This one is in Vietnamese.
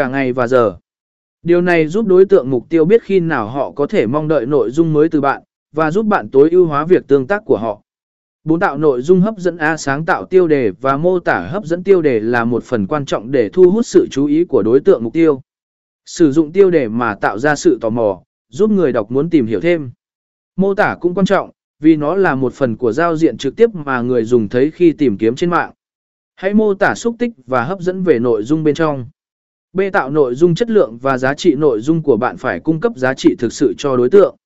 cả ngày và giờ. Điều này giúp đối tượng mục tiêu biết khi nào họ có thể mong đợi nội dung mới từ bạn, và giúp bạn tối ưu hóa việc tương tác của họ. Bốn tạo nội dung hấp dẫn A sáng tạo tiêu đề và mô tả hấp dẫn tiêu đề là một phần quan trọng để thu hút sự chú ý của đối tượng mục tiêu. Sử dụng tiêu đề mà tạo ra sự tò mò, giúp người đọc muốn tìm hiểu thêm. Mô tả cũng quan trọng, vì nó là một phần của giao diện trực tiếp mà người dùng thấy khi tìm kiếm trên mạng. Hãy mô tả xúc tích và hấp dẫn về nội dung bên trong. B. Tạo nội dung chất lượng và giá trị nội dung của bạn phải cung cấp giá trị thực sự cho đối tượng.